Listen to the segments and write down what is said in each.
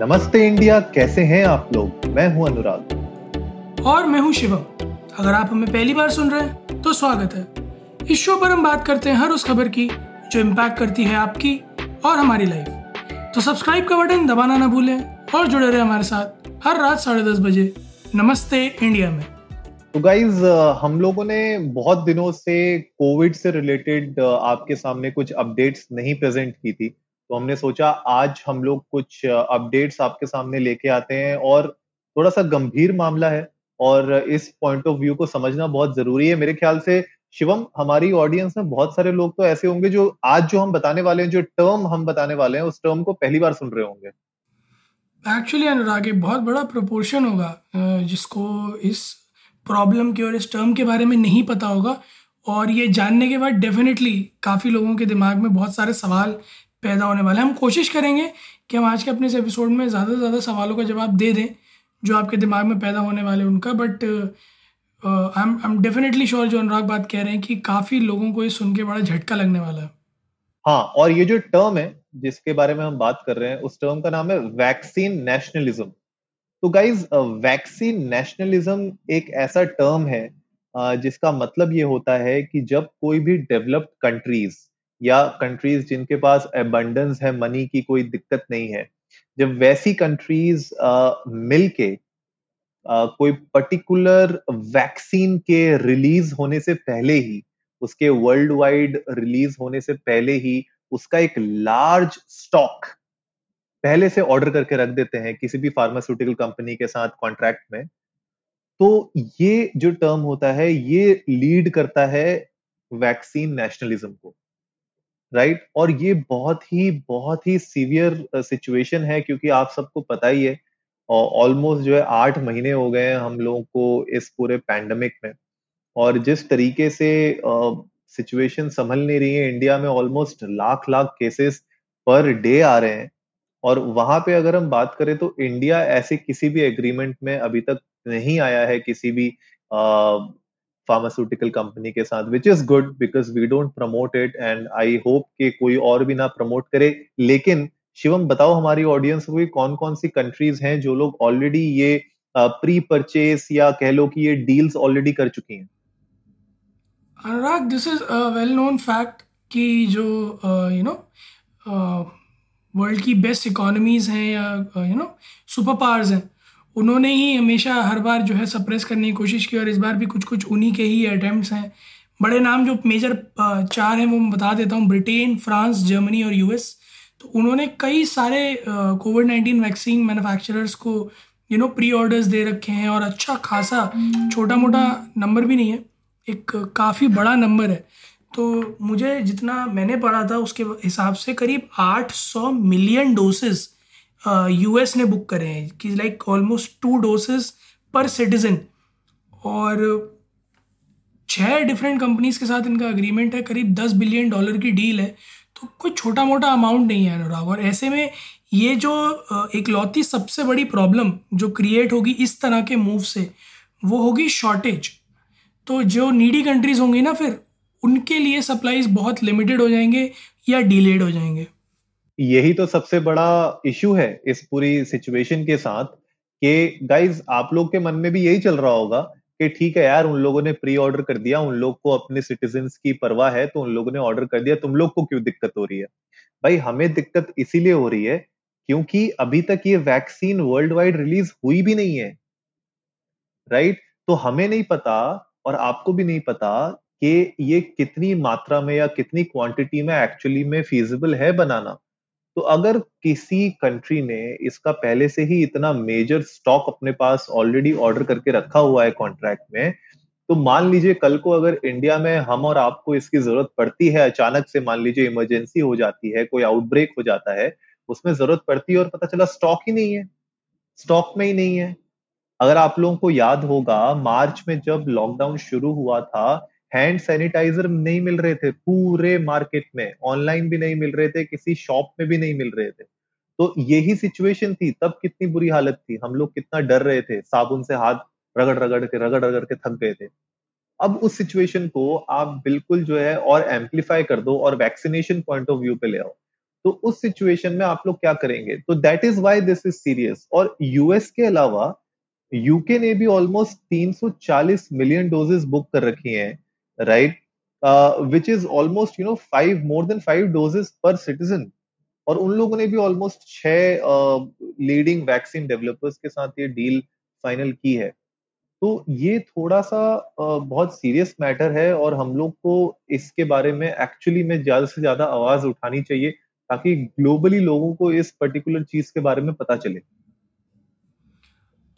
नमस्ते इंडिया कैसे हैं आप लोग? मैं हूँ अनुराग। और मैं हूँ शिवम। अगर आप हमें पहली बार सुन रहे हैं तो स्वागत है। इस शो पर हम बात करते हैं हर उस खबर की जो इम्पैक्ट करती है आपकी और हमारी लाइफ तो सब्सक्राइब का बटन दबाना ना भूलें और जुड़े रहे हमारे साथ हर रात साढ़े दस बजे नमस्ते इंडिया में। तो गाइज़ हम लोगों ने बहुत दिनों से कोविड से रिलेटेड आपके सामने कुछ अपडेट्स नहीं प्रेजेंट की थी। तो हमने सोचा, आज हम लोग कुछ अपडेट्स आपके सामने लेके आते हैं और थोड़ा सा गंभीर मामला है और इस पॉइंट ऑफ़ व्यू को समझना बहुत ज़रूरी है मेरे ख्याल से। शिवम, हमारी ऑडियंस में बहुत सारे लोग तो ऐसे होंगे जो आज जो हम बताने वाले हैं, जो टर्म हम बताने वाले हैं, उस टर्म को पहली बार सुन रहे होंगे। एक्चुअली अनुराग, एक बहुत बड़ा प्रोपोर्शन होगा जिसको इस प्रॉब्लम के और इस टर्म के बारे में नहीं पता होगा और ये जानने के बाद डेफिनेटली काफ़ी लोगों के दिमाग में बहुत सारे सवाल पैदा होने वाला है। हम कोशिश करेंगे कि हम आज के अपने इस एपिसोड में ज़्यादा से ज़्यादा सवालों का जवाब दे दें जो आपके दिमाग में पैदा होने वाले उनका। But I am definitely sure जो अनुराग बात कह रहे हैं कि काफ़ी लोगों को ये सुन के बड़ा झटका लगने वाला है। हाँ और ये जो टर्म है जिसके बारे में हम बात कर रहे हैं उस टर्म का नाम है वैक्सीन नेशनलिज्म तो गाइज़ वैक्सीन नेशनलिज्म एक ऐसा टर्म है uh, जिसका मतलब ये होता है कि जब कोई भी डेवलप्ड कंट्रीज़ या कंट्रीज़ जिनके पास एबंडेंस है मनी की कोई दिक्कत नहीं है। जब वैसी कंट्रीज़ मिल के कोई पर्टिकुलर वैक्सीन के रिलीज़ होने से पहले ही, उसके वर्ल्ड वाइड रिलीज़ होने से पहले ही, उसका एक लार्ज स्टॉक पहले से ऑर्डर करके रख देते हैं किसी भी फार्मास्यूटिकल कंपनी के साथ कॉन्ट्रैक्ट में तो ये जो टर्म होता है, ये लीड करता है वैक्सीन नेशनलिज्म को। Right right? और ये बहुत ही बहुत ही सीवियर सिचुएशन है क्योंकि आप सबको पता ही है ऑलमोस्ट जो है आठ महीने हो गए हैं हम लोगों को इस पूरे पैंडमिक में और जिस तरीके से सिचुएशन संभल नहीं रही है, इंडिया में almost lakh lakh cases per day आ रहे हैं और वहाँ पे अगर हम बात करें तो इंडिया ऐसे किसी भी एग्रीमेंट में अभी तक नहीं आया है किसी भी फार्मास्यूटिकल कंपनी के साथ which is good because we don't promote it and I hope कि कोई और भी ना प्रमोट करे। लेकिन शिवम, बताओ हमारी ऑडियंस को कौन कौन सी कंट्रीज़ हैं जो लोग ऑलरेडी ये प्री परचेस या कह लो कि ये डील्स ऑलरेडी कर चुकी हैं? Anurag this is a well known fact कि जो यू नो वर्ल्ड की बेस्ट इकोनॉमीज हैं या यू नो सुपर पावर्स हैं। उन्होंने ही हमेशा हर बार जो है सप्रेस करने की कोशिश की और इस बार भी कुछ कुछ उन्हीं के ही अटैम्प्ट हैं। बड़े नाम जो मेजर चार हैं वो मैं बता देता हूँ, ब्रिटेन, फ्रांस, जर्मनी और यूएस तो उन्होंने कई सारे कोविड नाइन्टीन वैक्सीन मैन्युफैक्चरर्स को यू नो प्री ऑर्डर्स दे रखे हैं और अच्छा खासा छोटा मोटा नंबर भी नहीं है, एक काफ़ी बड़ा नंबर है। तो मुझे जितना मैंने पढ़ा था उसके हिसाब से करीब 800 मिलियन डोसेस यूएस ने बुक करे हैं कि like almost two doses per citizen और छः डिफरेंट कंपनीज़ के साथ इनका अग्रीमेंट है, करीब दस बिलियन डॉलर की डील है तो कोई छोटा मोटा अमाउंट नहीं है अनुराग। और ऐसे में ये जो एक लौती सबसे बड़ी प्रॉब्लम जो क्रिएट होगी इस तरह के मूव से, वो होगी शॉर्टेज तो जो नीडी कंट्रीज़ होंगी ना फिर, उनके लिए सप्लाईज बहुत लिमिटेड हो जाएँगे या डिलेड हो जाएँगे। यही तो सबसे बड़ा इश्यू है इस पूरी सिचुएशन के साथ कि गाइज़ आप लोग के मन में भी यही चल रहा होगा कि ठीक है यार, उन लोगों ने प्री ऑर्डर कर दिया, उन लोग को अपने सिटीजन की परवाह है तो उन लोगों ने ऑर्डर कर दिया, तुम लोग को क्यों दिक्कत हो रही है? भाई, हमें दिक्कत इसीलिए हो रही है क्योंकि अभी तक ये वैक्सीन वर्ल्ड वाइड रिलीज़ हुई भी नहीं है। राइट तो हमें नहीं पता और आपको भी नहीं पता कि ये कितनी मात्रा में या कितनी क्वांटिटी में एक्चुअली में फीजिबल है बनाना। तो अगर किसी कंट्री ने इसका पहले से ही इतना मेजर स्टॉक अपने पास ऑलरेडी ऑर्डर करके रखा हुआ है कॉन्ट्रैक्ट में तो मान लीजिए कल को अगर इंडिया में हम और आपको इसकी ज़रूरत पड़ती है, अचानक से मान लीजिए इमरजेंसी हो जाती है, कोई आउटब्रेक हो जाता है, उसमें ज़रूरत पड़ती है और पता चला स्टॉक ही नहीं है स्टॉक में ही नहीं है। अगर आप लोगों को याद होगा, मार्च में जब लॉकडाउन शुरू हुआ था हैंड सैनिटाइजर नहीं मिल रहे थे, पूरे मार्केट में ऑनलाइन भी नहीं मिल रहे थे, किसी शॉप में भी नहीं मिल रहे थे। तो यही सिचुएशन थी, तब कितनी बुरी हालत थी। हम लोग कितना डर रहे थे, साबुन से हाथ रगड़ रगड़ के रगड़ रगड़ के थक गए थे। अब उस सिचुएशन को आप बिल्कुल जो है और एम्पलीफाई कर दो और वैक्सीनेशन पॉइंट ऑफ़ व्यू पे ले आओ। तो उस सिचुएशन में आप लोग क्या करेंगे? तो that is why this is serious और यूएस के अलावा यूके ने भी ऑलमोस्ट 340 मिलियन डोजेस बुक कर रखी हैं। Right which is almost you know five more than five doses per citizen और उन लोगों ने भी ऑलमोस्ट छह लीडिंग वैक्सीन डेवलपर्स के साथ ये डील फाइनल की है। तो ये थोड़ा सा बहुत सीरियस मैटर है और हम लोग को इसके बारे में एक्चुअली में ज़्यादा से ज़्यादा आवाज़ उठानी चाहिए ताकि ग्लोबली लोगों को इस पर्टिकुलर चीज़ के बारे में पता चले।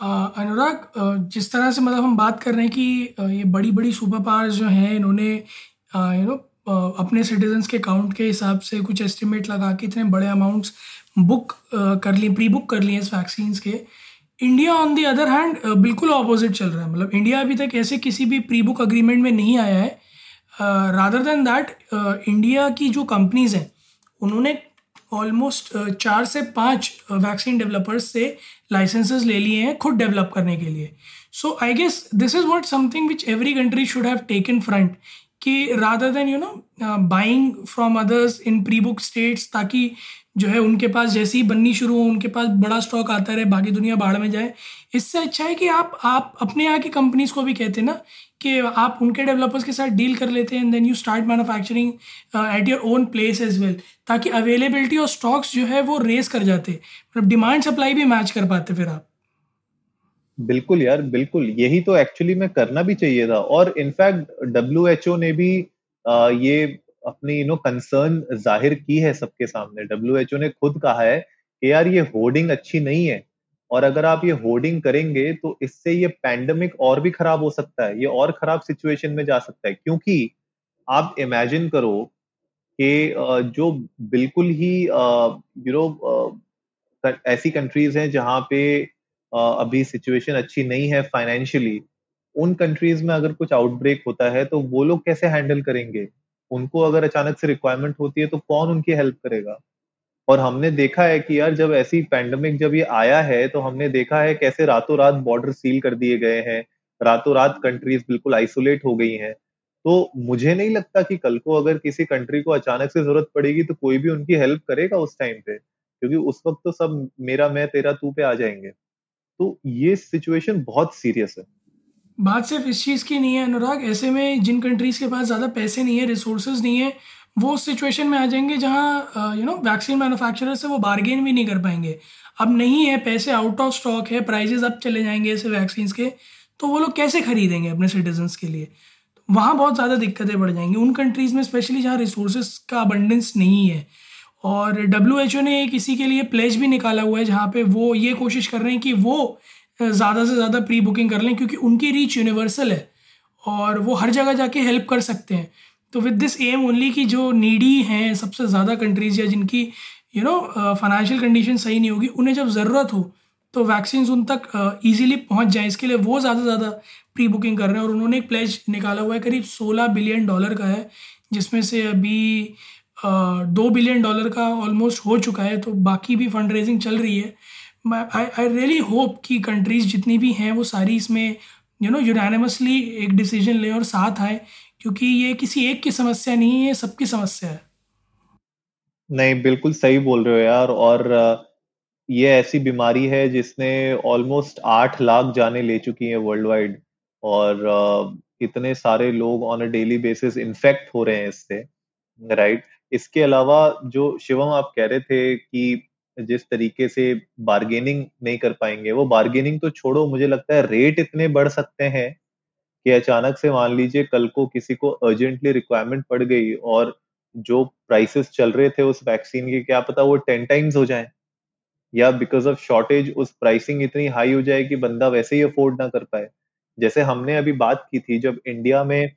अनुराग जिस तरह से मतलब हम बात कर रहे हैं कि ये बड़ी बड़ी सुपर पावर्स जो हैं, इन्होंने यू नो अपने सिटीजन्स के काउंट के हिसाब से कुछ एस्टिमेट लगा के इतने बड़े अमाउंट्स बुक कर लिए प्री बुक कर लिए इस वैक्सीन के। India on the other hand बिल्कुल ऑपोजिट चल रहा है। मतलब इंडिया अभी तक ऐसे किसी भी प्री बुक अग्रीमेंट में नहीं आया है। रादर देन दैट इंडिया की जो कंपनीज़ हैं, उन्होंने ऑलमोस्ट चार से पाँच वैक्सीन डेवलपर्स से लाइसेंसेस ले लिए हैं खुद डेवलप करने के लिए। So I guess this is what something which every country should have taken front कि rather than you know buying from others in pre book states ताकि जो है उनके पास जैसे ही बननी शुरू हो उनके पास बड़ा स्टॉक आता रहे बाकी दुनिया बाढ़ में जाए। इससे अच्छा है कि आप आप अपने यहाँ की कंपनीज़ को भी कहते हैं ना कि आप उनके डेवलपर्स के साथ डील कर लेते हैं then you start manufacturing at your own place as well ताकि अवेलेबिलिटी और स्टॉक्स जो है वो रेस कर जाते। मतलब डिमांड सप्लाई भी मैच कर पाते फिर आप। बिल्कुल यार बिल्कुल। यही तो एक्चुअली में करना भी चाहिए था। और इनफैक्ट डब्ल्यूएचओ ने भी आ, ये अपनी यू नो कंसर्न ज़ाहिर की है सबके सामने। डब्ल्यू एच ओ ने खुद कहा है कि यार ये होर्डिंग अच्छी नहीं है और अगर आप ये होर्डिंग करेंगे तो इससे ये पैंडमिक और भी खराब हो सकता है, ये और खराब सिचुएशन में जा सकता है। क्योंकि आप इमेजिन करो कि जो बिल्कुल ही यू नो ऐसी कंट्रीज़ हैं जहाँ पे अभी सिचुएशन अच्छी नहीं है फाइनेंशियली उन कंट्रीज़ में अगर कुछ आउटब्रेक होता है तो वो लोग कैसे हैंडल करेंगे? उनको अगर अचानक से रिक्वायरमेंट होती है तो कौन उनकी हेल्प करेगा? और हमने देखा है कि यार जब ऐसी पैंडमिक जब ये आया है तो हमने देखा है कैसे रातों रात बॉर्डर सील कर दिए गए हैं रातों रात कंट्रीज़ बिल्कुल आइसोलेट हो गई हैं। तो मुझे नहीं लगता कि कल को अगर किसी कंट्री को अचानक से ज़रूरत पड़ेगी तो कोई भी उनकी हेल्प करेगा उस टाइम पे, क्योंकि उस वक्त तो सब मेरा, मैं, तेरा, तू पे आ जाएँगे। तो ये सिचुएशन बहुत सीरियस है। बात सिर्फ़ इस चीज़ की नहीं है, अनुराग। ऐसे में जिन कंट्रीज़ के पास ज़्यादा पैसे नहीं है रिसोर्सेज नहीं है, वो उस सिचुएशन में आ जाएँगे जहाँ यू नो वैक्सीन मैन्युफैक्चरर से वो बार्गेन भी नहीं कर पाएँगे। अब नहीं है, पैसे आउट ऑफ़ स्टॉक है प्राइजेस अब चले जाएँगे ऐसे वैक्सीन के तो वो लोग कैसे खरीदेंगे अपने सिटीजन्स के लिए? तो वहाँ बहुत ज़्यादा दिक्कतें बढ़ जाएँगी। उन कंट्रीज़ में स्पेशली जहाँ रिसोर्सेज का अबंडेंस नहीं है। और डब्ल्यू एच ओ ने एक इसी के लिए प्लेज भी निकाला हुआ है जहाँ पे वो ये कोशिश कर रहे हैं कि वो ज़्यादा से ज़्यादा प्री बुकिंग कर लें क्योंकि उनकी रीच यूनिवर्सल है और वो हर जगह जाके हेल्प कर सकते हैं। तो विद दिस एम ओनली कि जो नीडी हैं सबसे ज़्यादा कंट्रीज़ या जिनकी यू नो फाइनेंशियल कंडीशन सही नहीं होगी उन्हें जब ज़रूरत हो तो वैक्सीन उन तक ईजिली uh, पहुँच जाए। इसके लिए वो ज़्यादा से ज़्यादा प्री बुकिंग कर रहे हैं और उन्होंने एक प्लेज निकाला हुआ है करीब सोलह बिलियन डॉलर का है जिसमें से अभी दो बिलियन डॉलर का ऑलमोस्ट हो चुका है तो बाकी भी फंड रेजिंग चल रही है। आई रियली होप कि कंट्रीज़ जितनी भी हैं, वो सारी इसमें यू नो यूनानिमसली एक डिसीज़न लें और साथ आए, क्योंकि ये किसी एक की समस्या नहीं है सबकी समस्या है। नहीं, बिल्कुल सही बोल रहे हो यार, और ये ऐसी बीमारी है जिसने ऑलमोस्ट आठ लाख जाने ले चुकी है वर्ल्ड वाइड और इतने सारे लोग on a daily basis infect हो रहे हैं इससे राइट इसके अलावा जो शिवम आप कह रहे थे कि जिस तरीके से बार्गेनिंग नहीं कर पाएँगे, वो बार्गेनिंग तो छोड़ो, मुझे लगता है रेट इतने बढ़ सकते हैं कि अचानक से मान लीजिए कल को किसी को अर्जेंटली रिक्वायरमेंट पड़ गई और जो प्राइसेस चल रहे थे उस वैक्सीन के, क्या पता वो टेन टाइम्स हो जाए या बिकॉज़ ऑफ़ शॉर्टेज उस प्राइसिंग इतनी हाई हो जाए कि बंदा वैसे ही अफोर्ड ना कर पाए। जैसे हमने अभी बात की थी, जब इंडिया में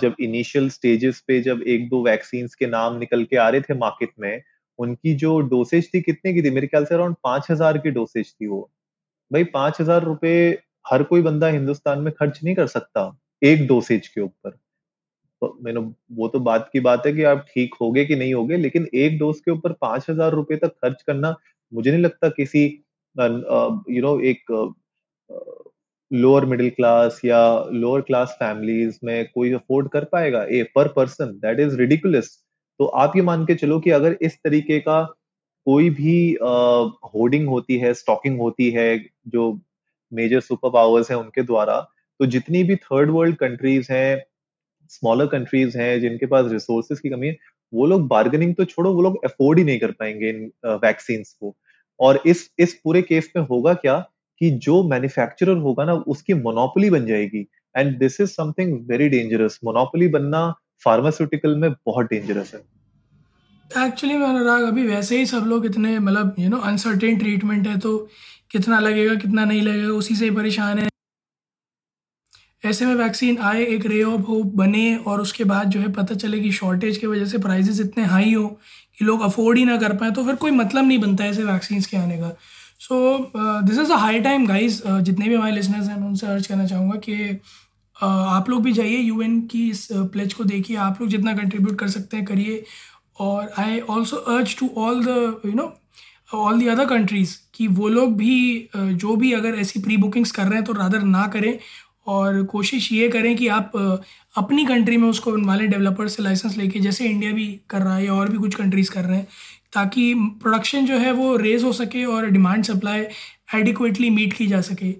जब इनिशियल स्टेजेस पे जब एक दो वैक्सीन के नाम निकल के आ रहे थे मार्केट में उनकी जो डोसेज थी, कितने की थी? मेरे ख्याल से अराउंड पाँच हज़ार की डोसेज थी वो। भाई, पाँच हज़ार रुपए हर कोई बंदा हिंदुस्तान में खर्च नहीं कर सकता एक डोसेज के ऊपर। तो मैंने, वो तो बात की बात है कि आप ठीक होगे कि नहीं होगे, लेकिन एक डोज के ऊपर पाँच हज़ार रुपए तक खर्च करना मुझे नहीं लगता किसी यू नो एक लोअर मिडिल क्लास या लोअर क्लास फैमिलीज़ में कोई अफोर्ड कर पाएगा। ए पर पर्सन दैट इज़ रिडिकुलस तो आप ये मान के चलो कि अगर इस तरीके का कोई भी होर्डिंग होती है, स्टॉकिंग होती है, जो मेजर सुपर पावर्स हैं उनके द्वारा तो जितनी भी थर्ड वर्ल्ड कंट्रीज़ हैं स्मॉलर कंट्रीज़ हैं, जिनके पास रिसोर्सेज की कमी है, वो लोग बार्गेनिंग तो छोड़ो, वो लोग अफोर्ड ही नहीं कर पाएँगे इन वैक्सीन को। और इस इस पूरे केस में होगा क्या कि जो मैन्युफैक्चरर होगा ना, उसकी मोनोपोली बन जाएगी। And this is something very dangerous monopoly बनना फार्मास्यूटिकल में बहुत डेंजरस है। एक्चुअली मैं अनुराग, अभी वैसे ही सब लोग इतने मतलब यू नो अनसर्टेन ट्रीटमेंट है तो कितना लगेगा, कितना नहीं लगेगा, उसी से ही परेशान है। ऐसे में वैक्सीन आए, एक रे ऑफ़ होप बने, और उसके बाद जो है पता चले कि शॉर्टेज की वजह से प्राइजेस इतने हाई हो, कि लोग अफोर्ड ही ना कर पाए तो फिर कोई मतलब नहीं बनता ऐसे वैक्सीन के आने का। So this is a high time guys जितने भी हमारे लिसनर्स हैं, मैं उनसे अर्ज़ करना चाहूँगा कि आप लोग भी जाइए यूएन की इस प्लेज को देखिए। आप लोग जितना कंट्रीब्यूट कर सकते हैं, करिए। और I also urge to all the you know all the other countries कि वो लोग भी जो भी अगर ऐसी प्री बुकिंग्स कर रहे हैं तो रादर ना करें। और कोशिश ये करें कि आप अपनी कंट्री में उसको बनवा लें डेवलपर से लाइसेंस लेके, जैसे इंडिया भी कर रहा है या और भी कुछ कंट्रीज़ कर रहे हैं, ताकि प्रोडक्शन जो है वो रेज हो सके और डिमांड सप्लाई एडिक्वेटली मीट की जा सके।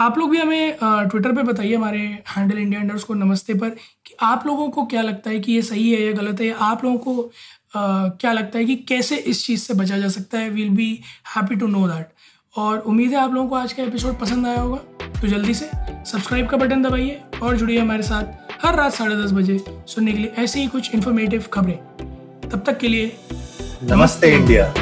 आप लोग भी हमें ट्विटर पे बताइए हमारे हैंडल इंडिया अंडर्स को नमस्ते पर कि आप लोगों को क्या लगता है कि ये सही है या गलत है? आप लोगों को आ, क्या लगता है कि कैसे इस चीज़ से बचा जा सकता है? Will be happy to know that और उम्मीद है आप लोगों को आज का एपिसोड पसंद आया होगा। तो जल्दी से सब्सक्राइब का बटन दबाइए और जुड़िए हमारे साथ हर रात साढ़े दस बजे सुनने के लिए ऐसी ही कुछ इन्फॉर्मेटिव खबरें। तब तक के लिए नमस्ते इंडिया